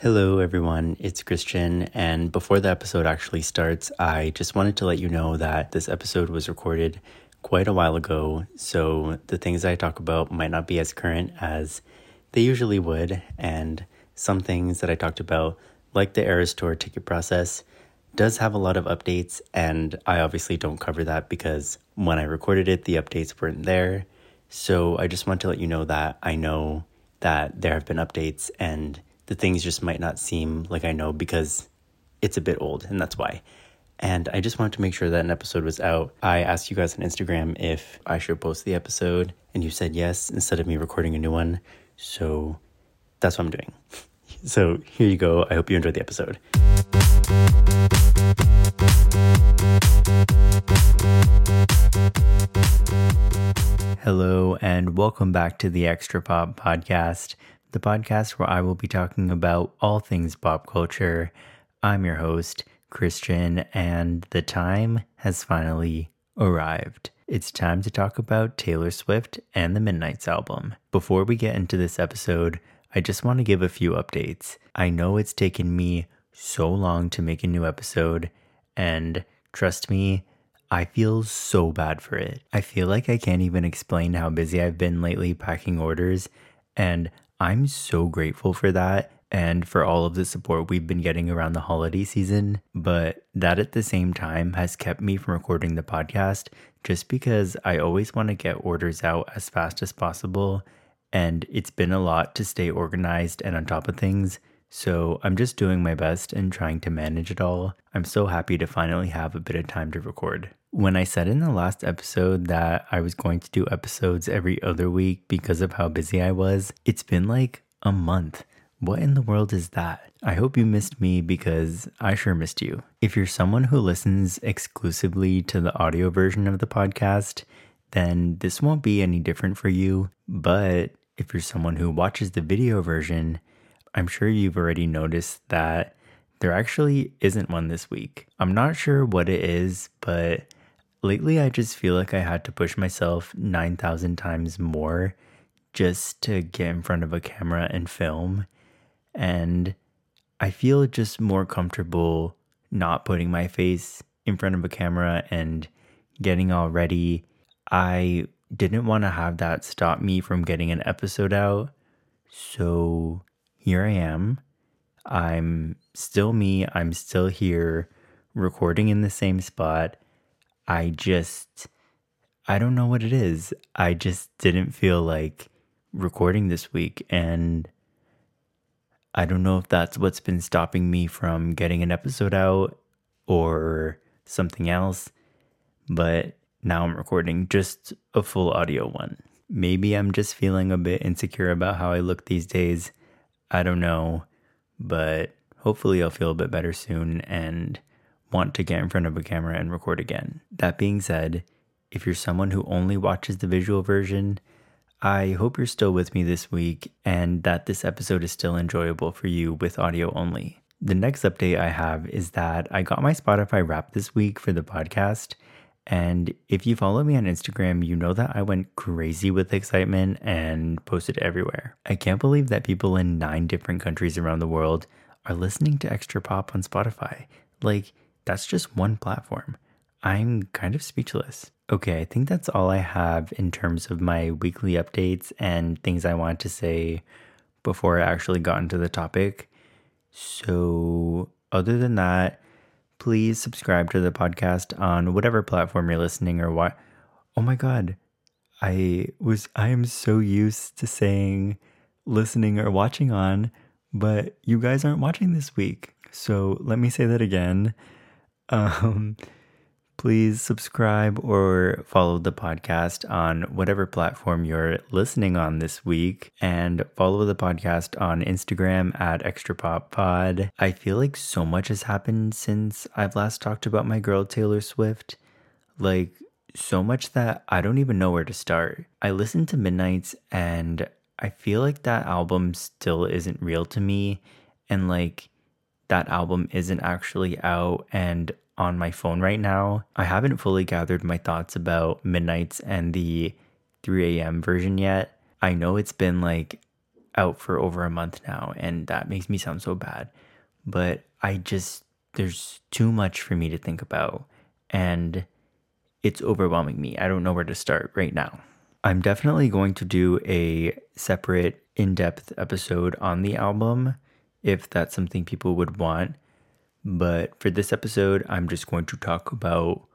Hello, everyone. It's Christian. And before the episode actually starts, I just wanted to let you know that this episode was recorded quite a while ago. So the things I talk about might not be as current as they usually would. And some things that I talked about, like the Eras Tour ticket process, does have a lot of updates. And I obviously don't cover that because when I recorded it, the updates weren't there. So I just want to let you know that I know that there have been updates and the things just might not seem like I know because it's a bit old, and that's why. And I just wanted to make sure that an episode was out. I asked you guys on Instagram if I should post the episode, and you said yes instead of me recording a new one. So that's what I'm doing. So here you go. I hope you enjoyed the episode. Hello, and welcome back to the Extra Pop Podcast, the podcast where I will be talking about all things pop culture. I'm your host, Christian, and the time has finally arrived. It's time to talk about Taylor Swift and the Midnights album. Before we get into this episode, I just want to give a few updates. I know it's taken me so long to make a new episode, and trust me, I feel so bad for it. I feel like I can't even explain how busy I've been lately packing orders, and I'm so grateful for that and for all of the support we've been getting around the holiday season. But that at the same time has kept me from recording the podcast just because I always want to get orders out as fast as possible. And it's been a lot to stay organized and on top of things. So I'm just doing my best and trying to manage it all. I'm so happy to finally have a bit of time to record. When I said in the last episode that I was going to do episodes every other week because of how busy I was, it's been like a month. What in the world is that? I hope you missed me because I sure missed you. If you're someone who listens exclusively to the audio version of the podcast, then this won't be any different for you. But if you're someone who watches the video version, I'm sure you've already noticed that there actually isn't one this week. I'm not sure what it is, but lately I just feel like I had to push myself 9,000 times more just to get in front of a camera and film. And I feel just more comfortable not putting my face in front of a camera and getting all ready. I didn't want to have that stop me from getting an episode out. So here I am. I'm still me. I'm still here recording in the same spot. I just, I don't know what it is. I just didn't feel like recording this week. And I don't know if that's what's been stopping me from getting an episode out or something else. But now I'm recording just a full audio one. Maybe I'm just feeling a bit insecure about how I look these days. I don't know. But hopefully I'll feel a bit better soon and want to get in front of a camera and record again. That being said, if you're someone who only watches the visual version, I hope you're still with me this week and that this episode is still enjoyable for you with audio only. The next update I have is that I got my Spotify wrap this week for the podcast. And if you follow me on Instagram, you know that I went crazy with excitement and posted everywhere. I can't believe that people in nine different countries around the world are listening to Extra Pop on Spotify. Like, that's just one platform. I'm kind of speechless. Okay, I think that's all I have in terms of my weekly updates and things I want to say before I actually got into the topic. So, other than that, please subscribe to the podcast on whatever platform you're listening or what. Oh my God. I was, I am so used to saying listening or watching on, but you guys aren't watching this week. So let me say that again. Um, please subscribe or follow the podcast on whatever platform you're listening on this week and follow the podcast on Instagram at extrapoppod. I feel like so much has happened since I've last talked about my girl Taylor Swift. Like so much that I don't even know where to start. I listened to Midnights and I feel like that album still isn't real to me and like that album isn't actually out and on my phone right now. I haven't fully gathered my thoughts about Midnights and the 3 a.m. version yet. I know it's been like out for over a month now, and that makes me sound so bad. But I just, there's too much for me to think about, and it's overwhelming me. I don't know where to start right now. I'm definitely going to do a separate in depth episode on the album if that's something people would want. But for this episode, I'm just going to talk about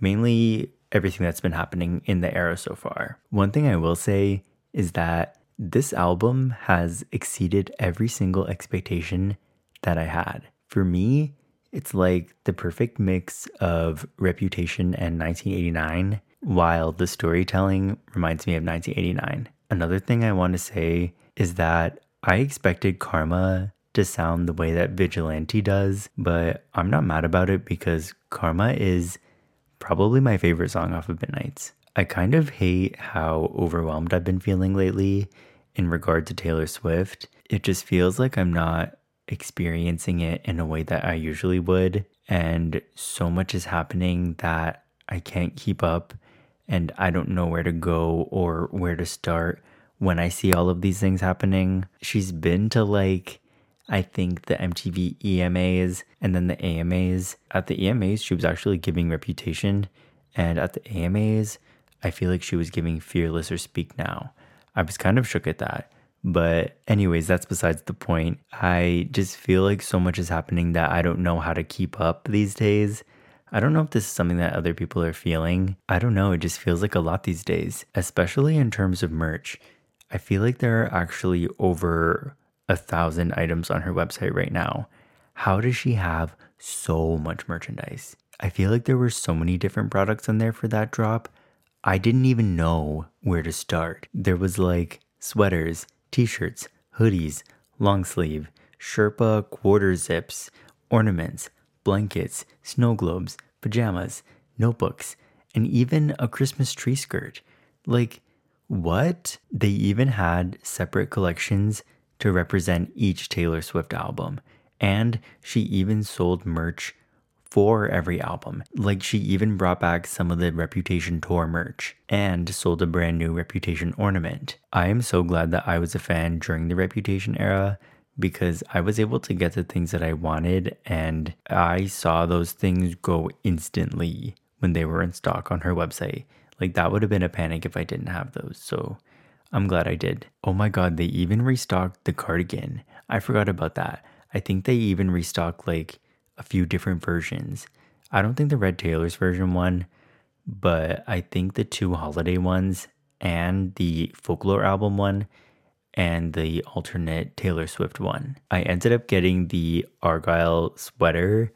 mainly everything that's been happening in the era so far. One thing I will say is that this album has exceeded every single expectation that I had. For me, it's like the perfect mix of Reputation and 1989, while the storytelling reminds me of 1989. Another thing I want to say is that I expected Karma to sound the way that Vigilante does, but I'm not mad about it because Karma is probably my favorite song off of Midnights. I kind of hate how overwhelmed I've been feeling lately in regard to Taylor Swift. It just feels like I'm not experiencing it in a way that I usually would. And so much is happening that I can't keep up and I don't know where to go or where to start when I see all of these things happening. She's been to like, I think the MTV EMAs and then the AMAs. At the EMAs, she was actually giving Reputation. And at the AMAs, I feel like she was giving Fearless or Speak Now. I was kind of shook at that. But, anyways, that's besides the point. I just feel like so much is happening that I don't know how to keep up these days. I don't know if this is something that other people are feeling. I don't know. It just feels like a lot these days, especially in terms of merch. I feel like there are actually over a thousand items on her website right now. How does she have so much merchandise? I feel like there were so many different products on there for that drop. I didn't even know where to start. There was like sweaters, t shirts, hoodies, long sleeve, Sherpa quarter zips, ornaments, blankets, snow globes, pajamas, notebooks, and even a Christmas tree skirt. Like, what? They even had separate collections to represent each Taylor Swift album. And she even sold merch for every album. Like she even brought back some of the Reputation tour merch and sold a brand new Reputation ornament. I am so glad that I was a fan during the Reputation era because I was able to get the things that I wanted and I saw those things go instantly when they were in stock on her website. Like that would have been a panic if I didn't have those. So I'm glad I did. Oh my god, they even restocked the cardigan. I forgot about that. I think they even restocked like a few different versions. I don't think the Red Taylor's version one, but I think the two holiday ones and the folklore album one and the alternate Taylor Swift one. I ended up getting the Argyle sweater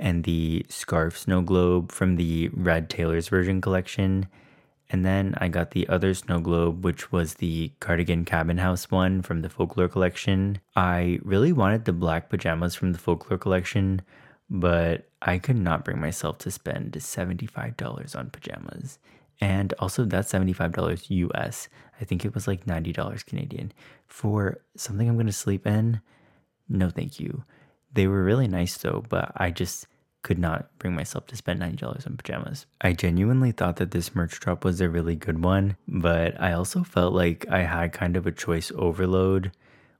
and the scarf snow globe from the Red Taylor's version collection. And then I got the other snow globe, which was the cardigan cabin house one from the folklore collection. I really wanted the black pajamas from the folklore collection, but I could not bring myself to spend $75 on pajamas. And also, that's $75 US. I think it was like $90 Canadian. For something I'm going to sleep in, no thank you. They were really nice though, but I just could not bring myself to spend $90 on pajamas. I genuinely thought that this merch drop was a really good one, but I also felt like I had kind of a choice overload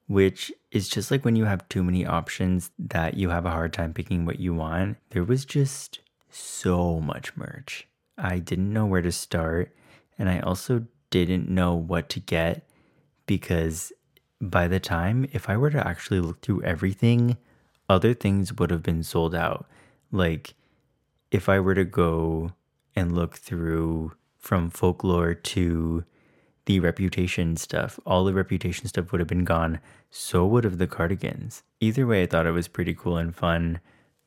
which is just like when you have too many options that you have a hard time picking what you want. There was just so much merch. I didn't know where to start, and I also didn't know what to get because by the time, if I were to actually look through everything, other things would have been sold out. Like, if I were to go and look through from folklore to the reputation stuff. All the reputation stuff would have been gone. So would have the cardigans. Either way, I thought it was pretty cool and fun,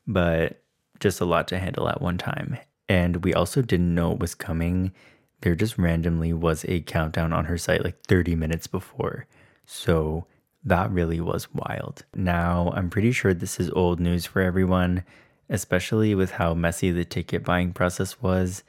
but just a lot to handle at one time. And we also didn't know it was coming. There just randomly was a countdown on her site like 30 minutes before. So that really was wild. Now, I'm pretty sure this is old news for everyone, especially with how messy the ticket buying process was.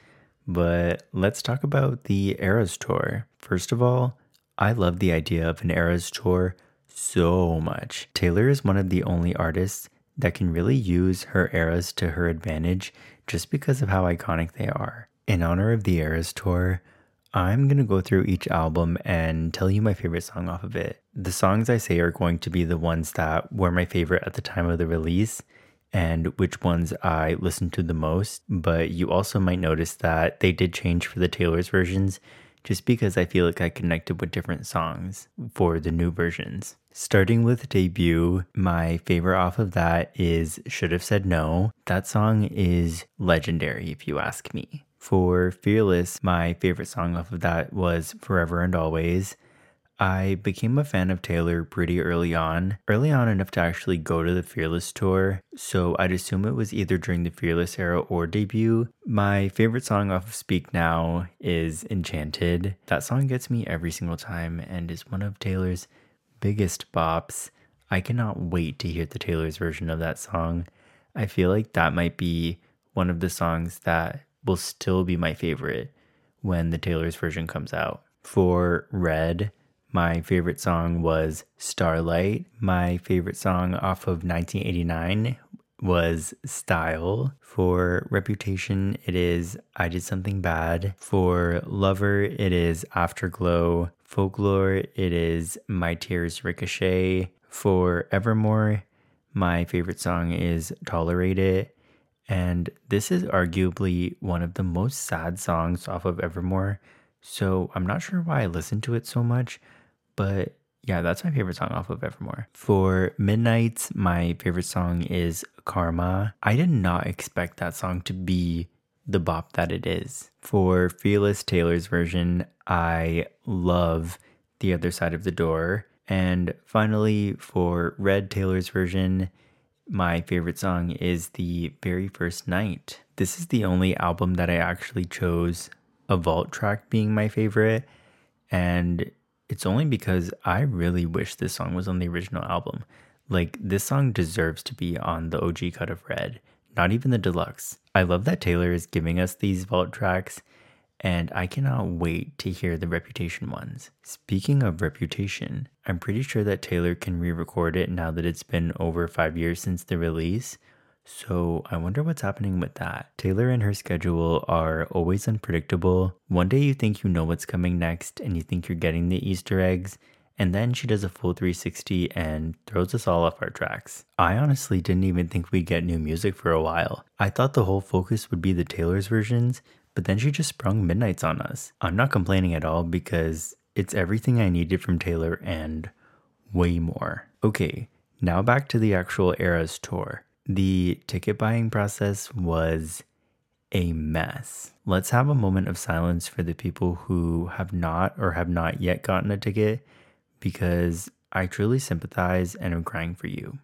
But let's talk about the Eras Tour. First of all, I love the idea of an Eras Tour so much. Taylor is one of the only artists that can really use her eras to her advantage just because of how iconic they are. In honor of the Eras Tour, I'm to go through each album and tell you my favorite song off of it. The songs I say are going to be the ones that were my favorite at the time of the release and which ones I listened to the most. But you also might notice that they did change for the Taylor's versions just because I feel like I connected with different songs for the new versions. Starting with debut, my favorite off of that is Should Have Said No. That song is legendary, if you ask me. For Fearless, my favorite song off of that was Forever and Always. I became a fan of Taylor pretty early on, early on enough to actually go to the Fearless tour, so I'd assume it was either during the Fearless era or debut. My favorite song off of Speak Now is Enchanted. That song gets me every single time and is one of Taylor's biggest bops. I cannot wait to hear the Taylor's version of that song. I feel like that might be one of the songs that will still be my favorite when the Taylor's version comes out. For Red, my favorite song was Starlight. My favorite song off of 1989 was Style. For Reputation, it is I Did Something Bad. For Lover, it is Afterglow. Folklore, it is My Tears Ricochet. For Evermore, my favorite song is Tolerate It. And this is arguably one of the most sad songs off of Evermore. So I'm not sure why I listen to it so much, but yeah, that's my favorite song off of Evermore. For Midnights, my favorite song is Karma. I did not expect that song to be the bop that it is. For Fearless Taylor's version, I love The Other Side of the Door. And finally, for Red Taylor's version, my favorite song is The Very First Night. This is the only album that I actually chose a vault track being my favorite. And it's only because I really wish this song was on the original album. Like, this song deserves to be on the OG cut of Red, not even the deluxe. I love that Taylor is giving us these vault tracks, and I cannot wait to hear the Reputation ones. Speaking of Reputation, I'm pretty sure that Taylor can re record it now that it's been over five years since the release. So I wonder what's happening with that. Taylor and her schedule are always unpredictable. One day you think you know what's coming next and you think you're getting the Easter eggs, and then she does a full 360 and throws us all off our tracks. I honestly didn't even think we'd get new music for a while. I thought the whole focus would be the Taylor's versions, but then she just sprung Midnights on us. I'm not complaining at all because it's everything I needed from Taylor and way more. Okay, now back to the actual Eras tour. The ticket buying process was a mess. Let's have a moment of silence for the people who have not or have not yet gotten a ticket because I truly sympathize and am crying for you.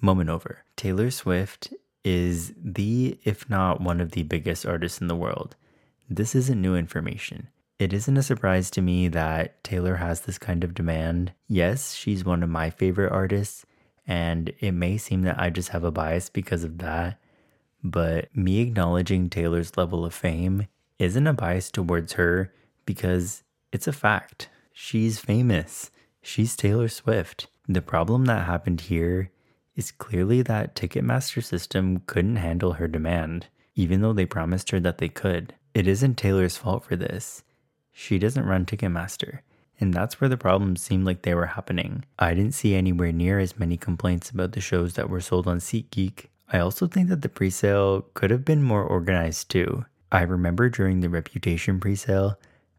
Moment over. Taylor Swift is the, if not one of the biggest artists in the world. This isn't new information. It isn't a surprise to me that Taylor has this kind of demand. Yes, she's one of my favorite artists, and it may seem that I just have a bias because of that, but me acknowledging Taylor's level of fame isn't a bias towards her because it's a fact. She's famous. She's Taylor Swift. The problem that happened here is clearly that Ticketmaster system couldn't handle her demand, even though they promised her that they could. It isn't Taylor's fault for this. She doesn't run Ticketmaster. And that's where the problems seemed like they were happening. I didn't see anywhere near as many complaints about the shows that were sold on SeatGeek. I also think that the presale could have been more organized too. I remember during the Reputation presale,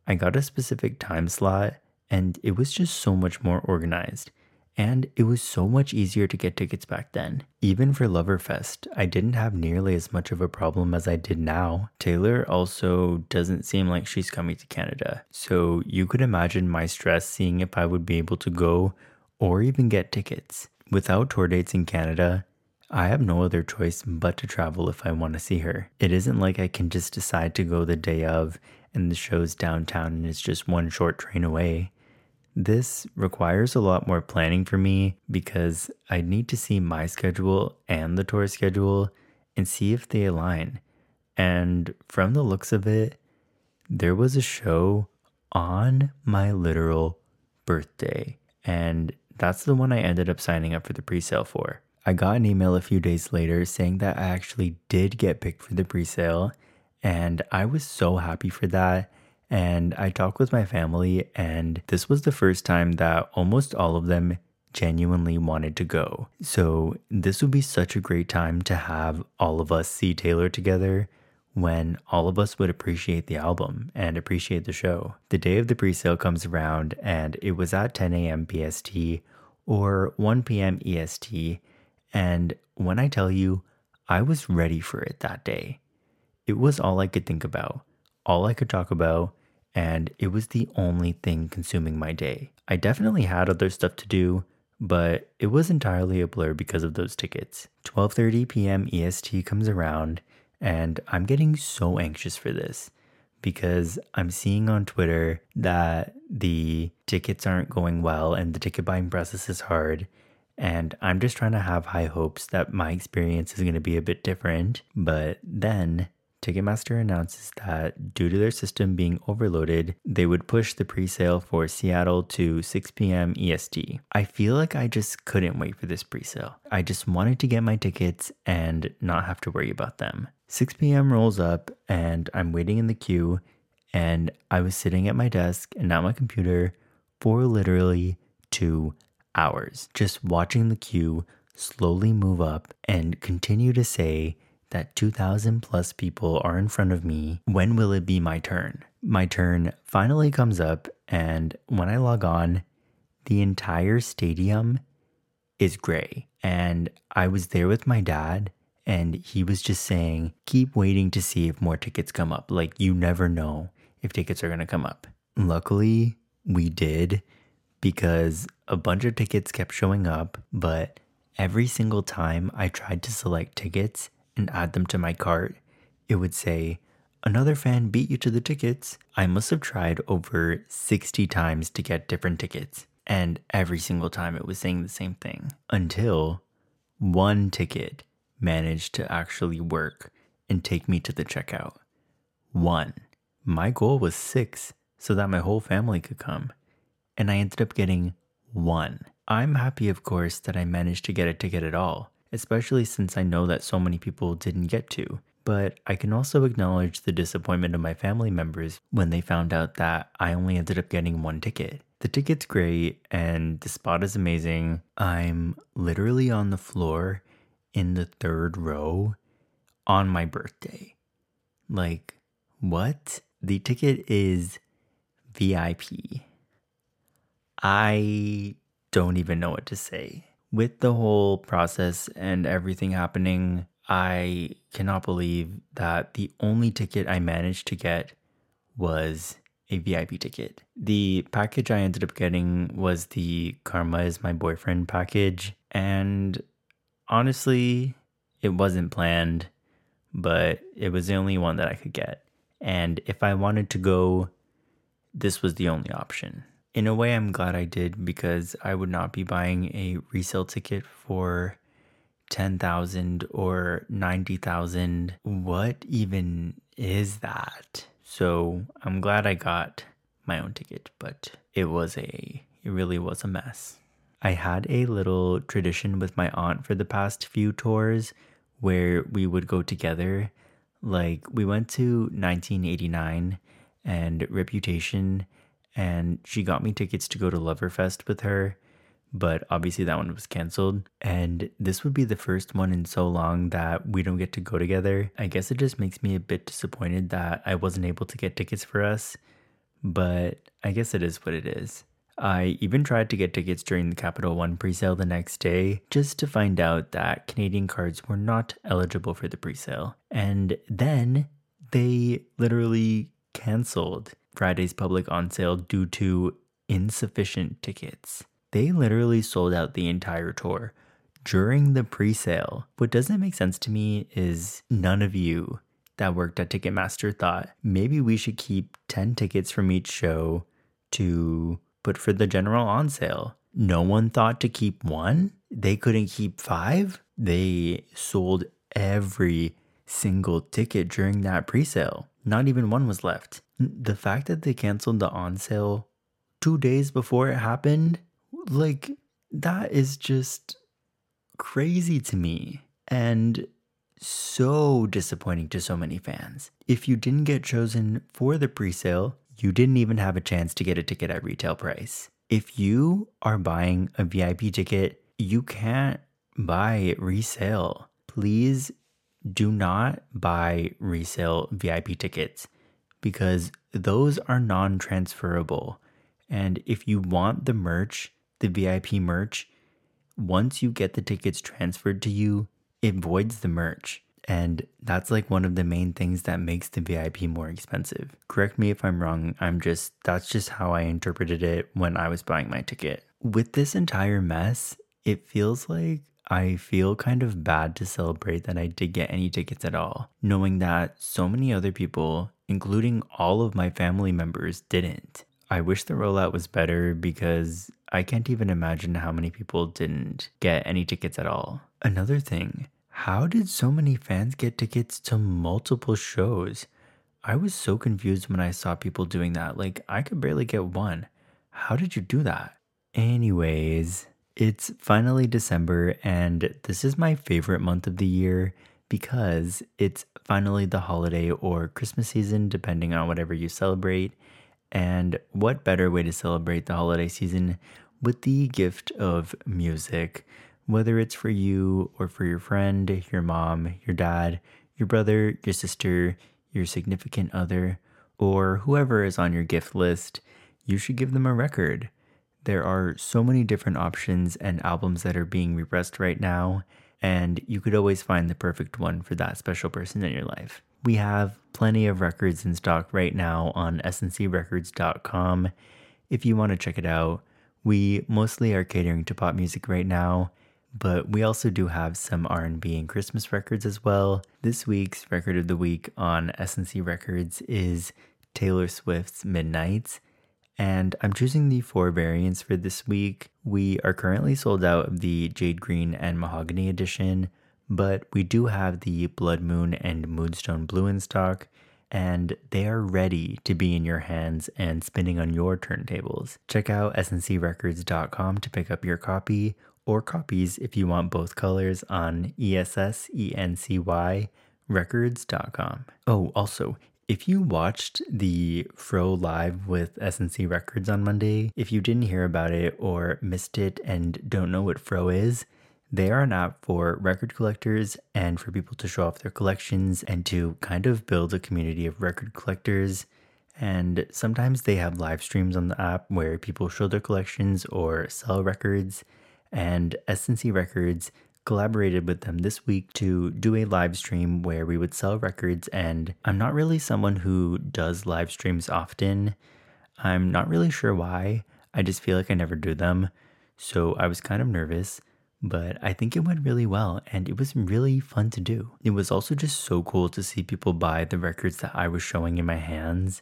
I got a specific time slot and it was just so much more organized. And it was so much easier to get tickets back then. Even for Loverfest, I didn't have nearly as much of a problem as I did now. Taylor also doesn't seem like she's coming to Canada, so you could imagine my stress seeing if I would be able to go or even get tickets. Without tour dates in Canada, I have no other choice but to travel if I want to see her. It isn't like I can just decide to go the day of and the show's downtown and it's just one short train away. This requires a lot more planning for me because I need to see my schedule and the tour schedule and see if they align. And from the looks of it, there was a show on my literal birthday. And that's the one I ended up signing up for the pre sale for. I got an email a few days later saying that I actually did get picked for the pre sale And I was so happy for that. And I talked with my family, and this was the first time that almost all of them genuinely wanted to go. So, this would be such a great time to have all of us see Taylor together when all of us would appreciate the album and appreciate the show. The day of the pre sale comes around, and it was at 10 a.m. PST or 1 p.m. EST. And when I tell you, I was ready for it that day. It was all I could think about, all I could talk about, and it was the only thing consuming my day. I definitely had other stuff to do, but it was entirely a blur because of those tickets. 12:30 p.m. EST comes around and I'm getting so anxious for this because I'm seeing on Twitter that the tickets aren't going well and the ticket buying process is hard. And I'm just trying to have high hopes that my experience is going to be a bit different. But then Ticketmaster announces that due to their system being overloaded, they would push the pre sale for Seattle to 6 p.m. EST. I feel like I just couldn't wait for this pre sale. I just wanted to get my tickets and not have to worry about them. 6 p.m. rolls up and I'm waiting in the queue, and I was sitting at my desk and not my computer for literally two hours, just watching the queue slowly move up and continue to say, that 2,000 plus people are in front of me. When will it be my turn? My turn finally comes up, and when I log on, the entire stadium is gray. And I was there with my dad, and he was just saying, keep waiting to see if more tickets come up. Like, you never know if tickets are to come up. Luckily, we did because a bunch of tickets kept showing up, but every single time I tried to select tickets, and add them to my cart, it would say, Another fan beat you to the tickets. I must have tried over 60 times to get different tickets. And every single time it was saying the same thing until one ticket managed to actually work and take me to the checkout. One. My goal was six so that my whole family could come. And I ended up getting one. I'm happy, of course, that I managed to get a ticket at all especially since I know that so many people didn't get to. But I can also acknowledge the disappointment of my family members when they found out that I only ended up getting one ticket. The ticket's great and the spot is amazing. I'm literally on the floor in the third row on my birthday. Like, what? The ticket is VIP. I don't even know what to say with the whole process and everything happening, I cannot believe that the only ticket I managed to get was a VIP ticket. The package I ended up getting was the Karma is my boyfriend package. And honestly, it wasn't planned, but it was the only one that I could get. And if I wanted to go, this was the only option in a way, I'm glad I did because I would not be buying a resale ticket for 10,000 or 90,000. What even is that? So I'm glad I got my own ticket, but it was a, it really was a mess. I had a little tradition with my aunt for the past few tours where we would go together. Like we went to 1989 and Reputation and she got me tickets to go to Loverfest with her, but obviously that one was canceled. And this would be the first one in so long that we don't get to go together. I guess it just makes me a bit disappointed that I wasn't able to get tickets for us, but I guess it is what it is. I even tried to get tickets during the Capital One presale the next day just to find out that Canadian cards were not eligible for the presale. And then they literally canceled Friday's public on sale due to insufficient tickets. They literally sold out the entire tour during the pre sale. What doesn't make sense to me is none of you that worked at Ticketmaster thought maybe we should keep 10 tickets from each show to put for the general on sale. No one thought to keep one. They couldn't keep five. They sold every single ticket during that pre sale. Not even one was left. The fact that they canceled the on sale two days before it happened, like, that is just crazy to me. And so disappointing to so many fans. If you didn't get chosen for the pre sale, you didn't even have a chance to get a ticket at retail price. If you are buying a VIP ticket, you can't buy resale. Please do not buy resale VIP tickets because those are non transferable. And if you want the merch, the VIP merch, once you get the tickets transferred to you, it voids the merch. And that's like one of the main things that makes the VIP more expensive. Correct me if I'm wrong. I'm just, that's just how I interpreted it when I was buying my ticket. With this entire mess, it feels like I feel kind of bad to celebrate that I did get any tickets at all, knowing that so many other people, including all of my family members, didn't. I wish the rollout was better because I can't even imagine how many people didn't get any tickets at all. Another thing, how did so many fans get tickets to multiple shows? I was so confused when I saw people doing that. Like, I could barely get one. How did you do that? Anyways, it's finally December, and this is my favorite month of the year because it's finally the holiday or Christmas season, depending on whatever you celebrate. And what better way to celebrate the holiday season with the gift of music? Whether it's for you or for your friend, your mom, your dad, your brother, your sister, your significant other, or whoever is on your gift list, you should give them a record. There are so many different options and albums that are being repressed right now, and you could always find the perfect one for that special person in your life. We have plenty of records in stock right now on essencyrecords.com. If you want to check it out, we mostly are catering to pop music right now, but we also do have some R&B and Christmas records as well. This week's record of the week on Essency Records is Taylor Swift's Midnights. And I'm choosing the four variants for this week. We are currently sold out of the Jade Green and Mahogany edition, but we do have the Blood Moon and Moonstone Blue in stock, and they are ready to be in your hands and spinning on your turntables. Check out essencyrecords.com to pick up your copy, or copies if you want both colors on ESSENCY records.com. Oh, also, if you watched the Fro live with Essency Records on Monday, if you didn't hear about it or missed it and don't know what Fro is, they are an app for record collectors and for people to show off their collections and to kind of build a community of record collectors. And sometimes they have live streams on the app where people show their collections or sell records. And Essency Records collaborated with them this week to do a live stream where we would sell records. And I'm not really someone who does live streams often. I'm not really sure why. I just feel like I never do them. So I was kind of nervous, but I think it went really well and it was really fun to do. It was also just so cool to see people buy the records that I was showing in my hands.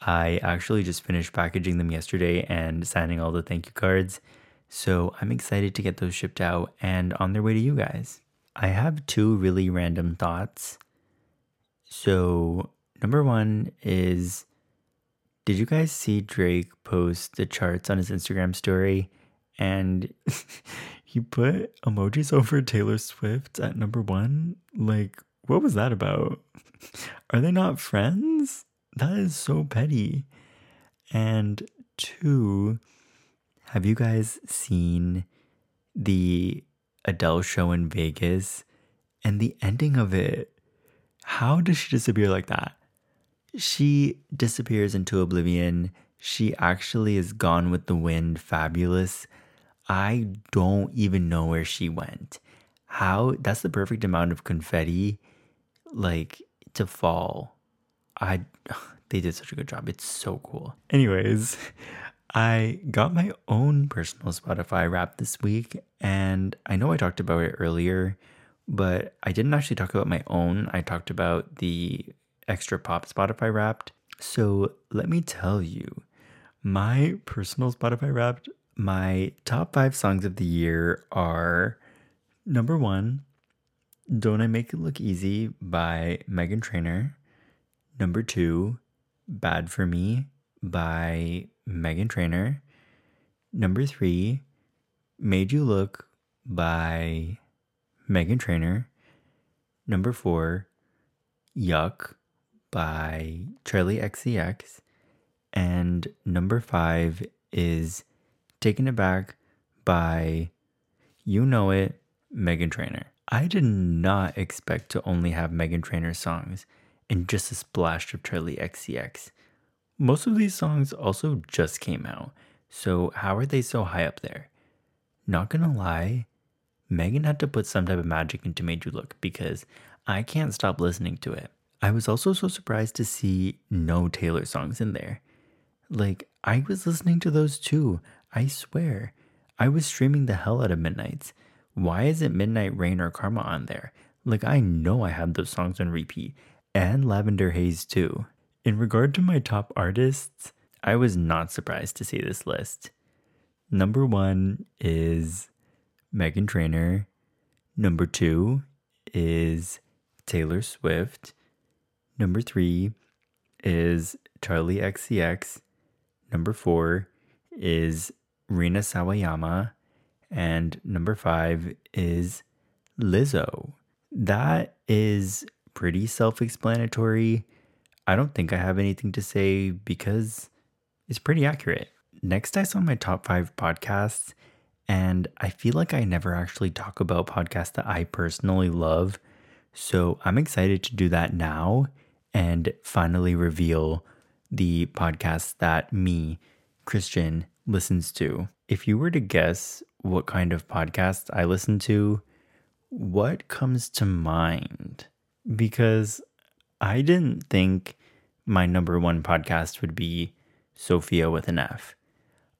I actually just finished packaging them yesterday and signing all the thank you cards. So I'm excited to get those shipped out and on their way to you guys. I have two really random thoughts. So, number one is Did you guys see Drake post the charts on his Instagram story? And he put emojis over Taylor Swift at number one? Like, what was that about? Are they not friends? That is so petty. And two, have you guys seen the Adele show in Vegas and the ending of it? How does she disappear like that? She disappears into oblivion. She actually is gone with the wind, fabulous. I don't even know where she went. How that's the perfect amount of confetti like to fall. I they did such a good job. It's so cool. Anyways, I got my own personal Spotify wrap this week, and I know I talked about it earlier, but I didn't actually talk about my own. I talked about the extra pop Spotify wrapped. So let me tell you, my personal Spotify wrapped, my top five songs of the year are number one, Don't I Make It Look Easy by Meghan Trainor. Number two, Bad for Me by Meghan Trainor. Number three, Made You Look by Meghan Trainor. Number four, Yuck by Charli XCX. And number five is Taken Aback by You Know It, Meghan Trainor. I did not expect to only have Meghan Trainor songs and just a splash of Charli XCX. Most of these songs also just came out, so how are they so high up there? Not gonna lie, Meghan had to put some type of magic into Made You Look because I can't stop listening to it. I was also so surprised to see no Taylor songs in there. Like, I was listening to those too, I swear. I was streaming the hell out of Midnights. Why isn't Midnight Rain or Karma on there? Like, I know I had those songs on repeat, and Lavender Haze too. In regard to my top artists, I was not surprised to see this list. Number one is Meghan Trainor. Number two is Taylor Swift. Number three is Charli XCX. Number four is Rina Sawayama. And number five is Lizzo. That is pretty self explanatory. I don't think I have anything to say because it's pretty accurate. Next, I saw my top five podcasts, and I feel like I never actually talk about podcasts that I personally love. So I'm excited to do that now and finally reveal the podcasts that me, Christian, listens to. If you were to guess what kind of podcasts I listen to, what comes to mind? Because I didn't think my number one podcast would be Sofia with an F.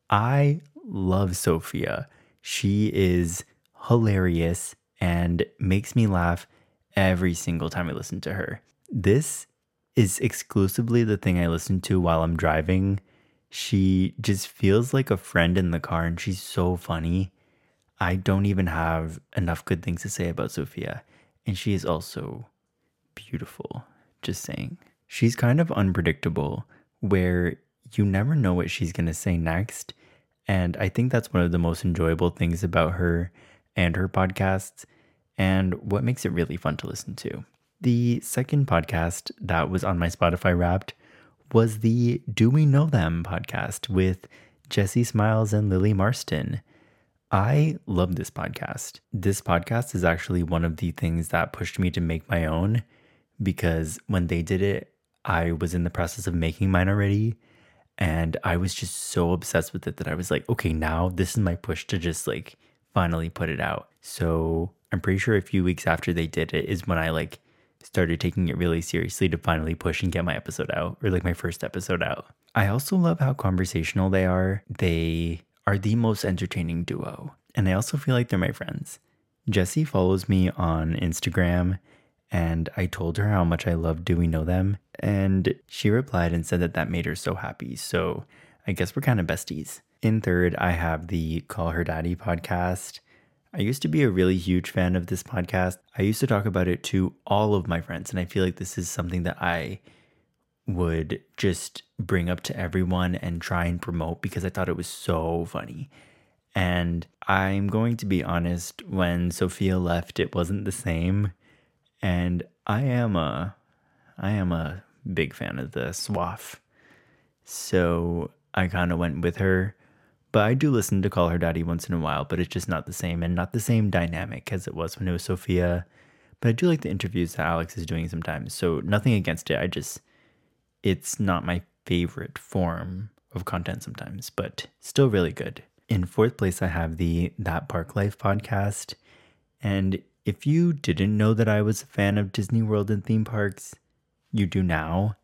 I love Sofia. She is hilarious and makes me laugh every single time I listen to her. This is exclusively the thing I listen to while I'm driving. She just feels like a friend in the car and she's so funny. I don't even have enough good things to say about Sofia. And she is also beautiful. Just saying. She's kind of unpredictable, where you never know what she's going to say next. And I think that's one of the most enjoyable things about her and her podcasts, and what makes it really fun to listen to. The second podcast that was on my Spotify wrapped was the Do We Know Them podcast with Jessi Smiles and Lily Marston. I love this podcast. This podcast is actually one of the things that pushed me to make my own because when they did it, I was in the process of making mine already. And I was just so obsessed with it that I was like, okay, now this is my push to just like finally put it out. So I'm pretty sure a few weeks after they did it is when I like started taking it really seriously to finally push and get my episode out or like my first episode out. I also love how conversational they are. They are the most entertaining duo. And I also feel like they're my friends. Jessi follows me on Instagram, and I told her how much I love Do We Know Them. And she replied and said that that made her so happy. So I guess we're kind of besties. In third, I have the Call Her Daddy podcast. I used to be a really huge fan of this podcast. I used to talk about it to all of my friends, and I feel like this is something that I would just bring up to everyone and try and promote because I thought it was so funny. And I'm going to be honest, when Sofia left, it wasn't the same. And I am a I am a big fan of the Swaff. So I kind of went with her. But I do listen to Call Her Daddy once in a while, but it's just not the same and not the same dynamic as it was when it was Sofia. But I do like the interviews that Alex is doing sometimes. So nothing against it. I just it's not my favorite form of content sometimes, but still really good. In fourth place, I have the That Park Life podcast. And if you didn't know that I was a fan of Disney World and theme parks, you do now.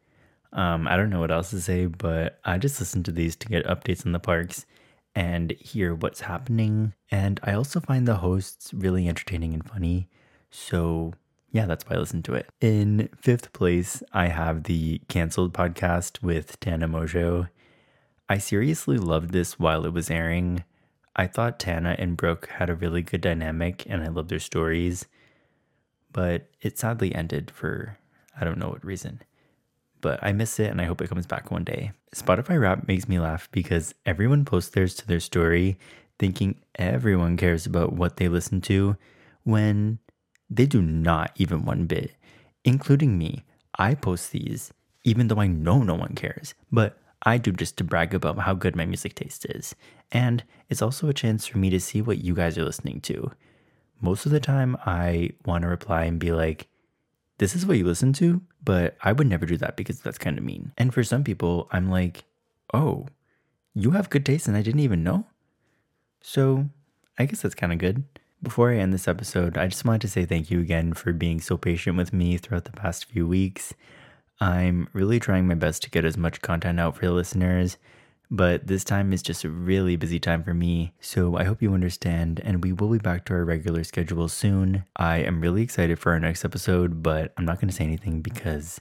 Um, I don't know what else to say, but I just listen to these to get updates on the parks and hear what's happening. And I also find the hosts really entertaining and funny. So yeah, that's why I listen to it. In fifth place, I have the canceled podcast with Tana Mongeau. I seriously loved this while it was airing. I thought Tana and Brooke had a really good dynamic and I loved their stories, but it sadly ended for I don't know what reason. But I miss it and I hope it comes back one day. Spotify rap makes me laugh because everyone posts theirs to their story thinking everyone cares about what they listen to when They do not even one bit, including me. I post these even though I know no one cares, but I do just to brag about how good my music taste is. And it's also a chance for me to see what you guys are listening to. Most of the time, I want to reply and be like, this is what you listen to, but I would never do that because that's kind of mean. And for some people, I'm like, oh, you have good taste and I didn't even know? So I guess that's kind of good. Before I end this episode, I just wanted to say thank you again for being so patient with me throughout the past few weeks. I'm really trying my best to get as much content out for the listeners, but this time is just a really busy time for me. So I hope you understand, and we will be back to our regular schedule soon. I am really excited for our next episode, but I'm not going to say anything because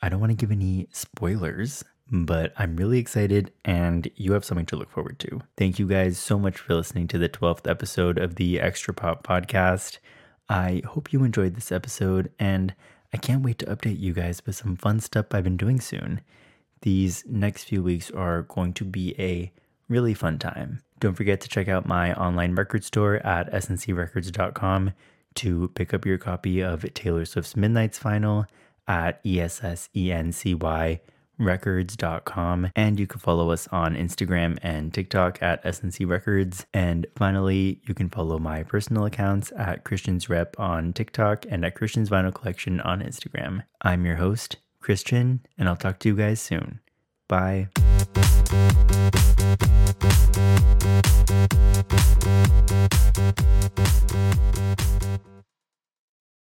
I don't want to give any spoilers. But I'm really excited, and you have something to look forward to. Thank you guys so much for listening to the 12th episode of the Extra Pop podcast. I hope you enjoyed this episode, and I can't wait to update you guys with some fun stuff I've been doing soon. These next few weeks are going to be a really fun time. Don't forget to check out my online record store at essencyrecords.com to pick up your copy of Taylor Swift's Midnights Vinyl at ESSENCY records.com and you can follow us on Instagram and TikTok at Essency Records. And finally, you can follow my personal accounts at Christian's Rep on TikTok and at Christian's Vinyl Collection on Instagram. I'm your host, Christian, and I'll talk to you guys soon. Bye.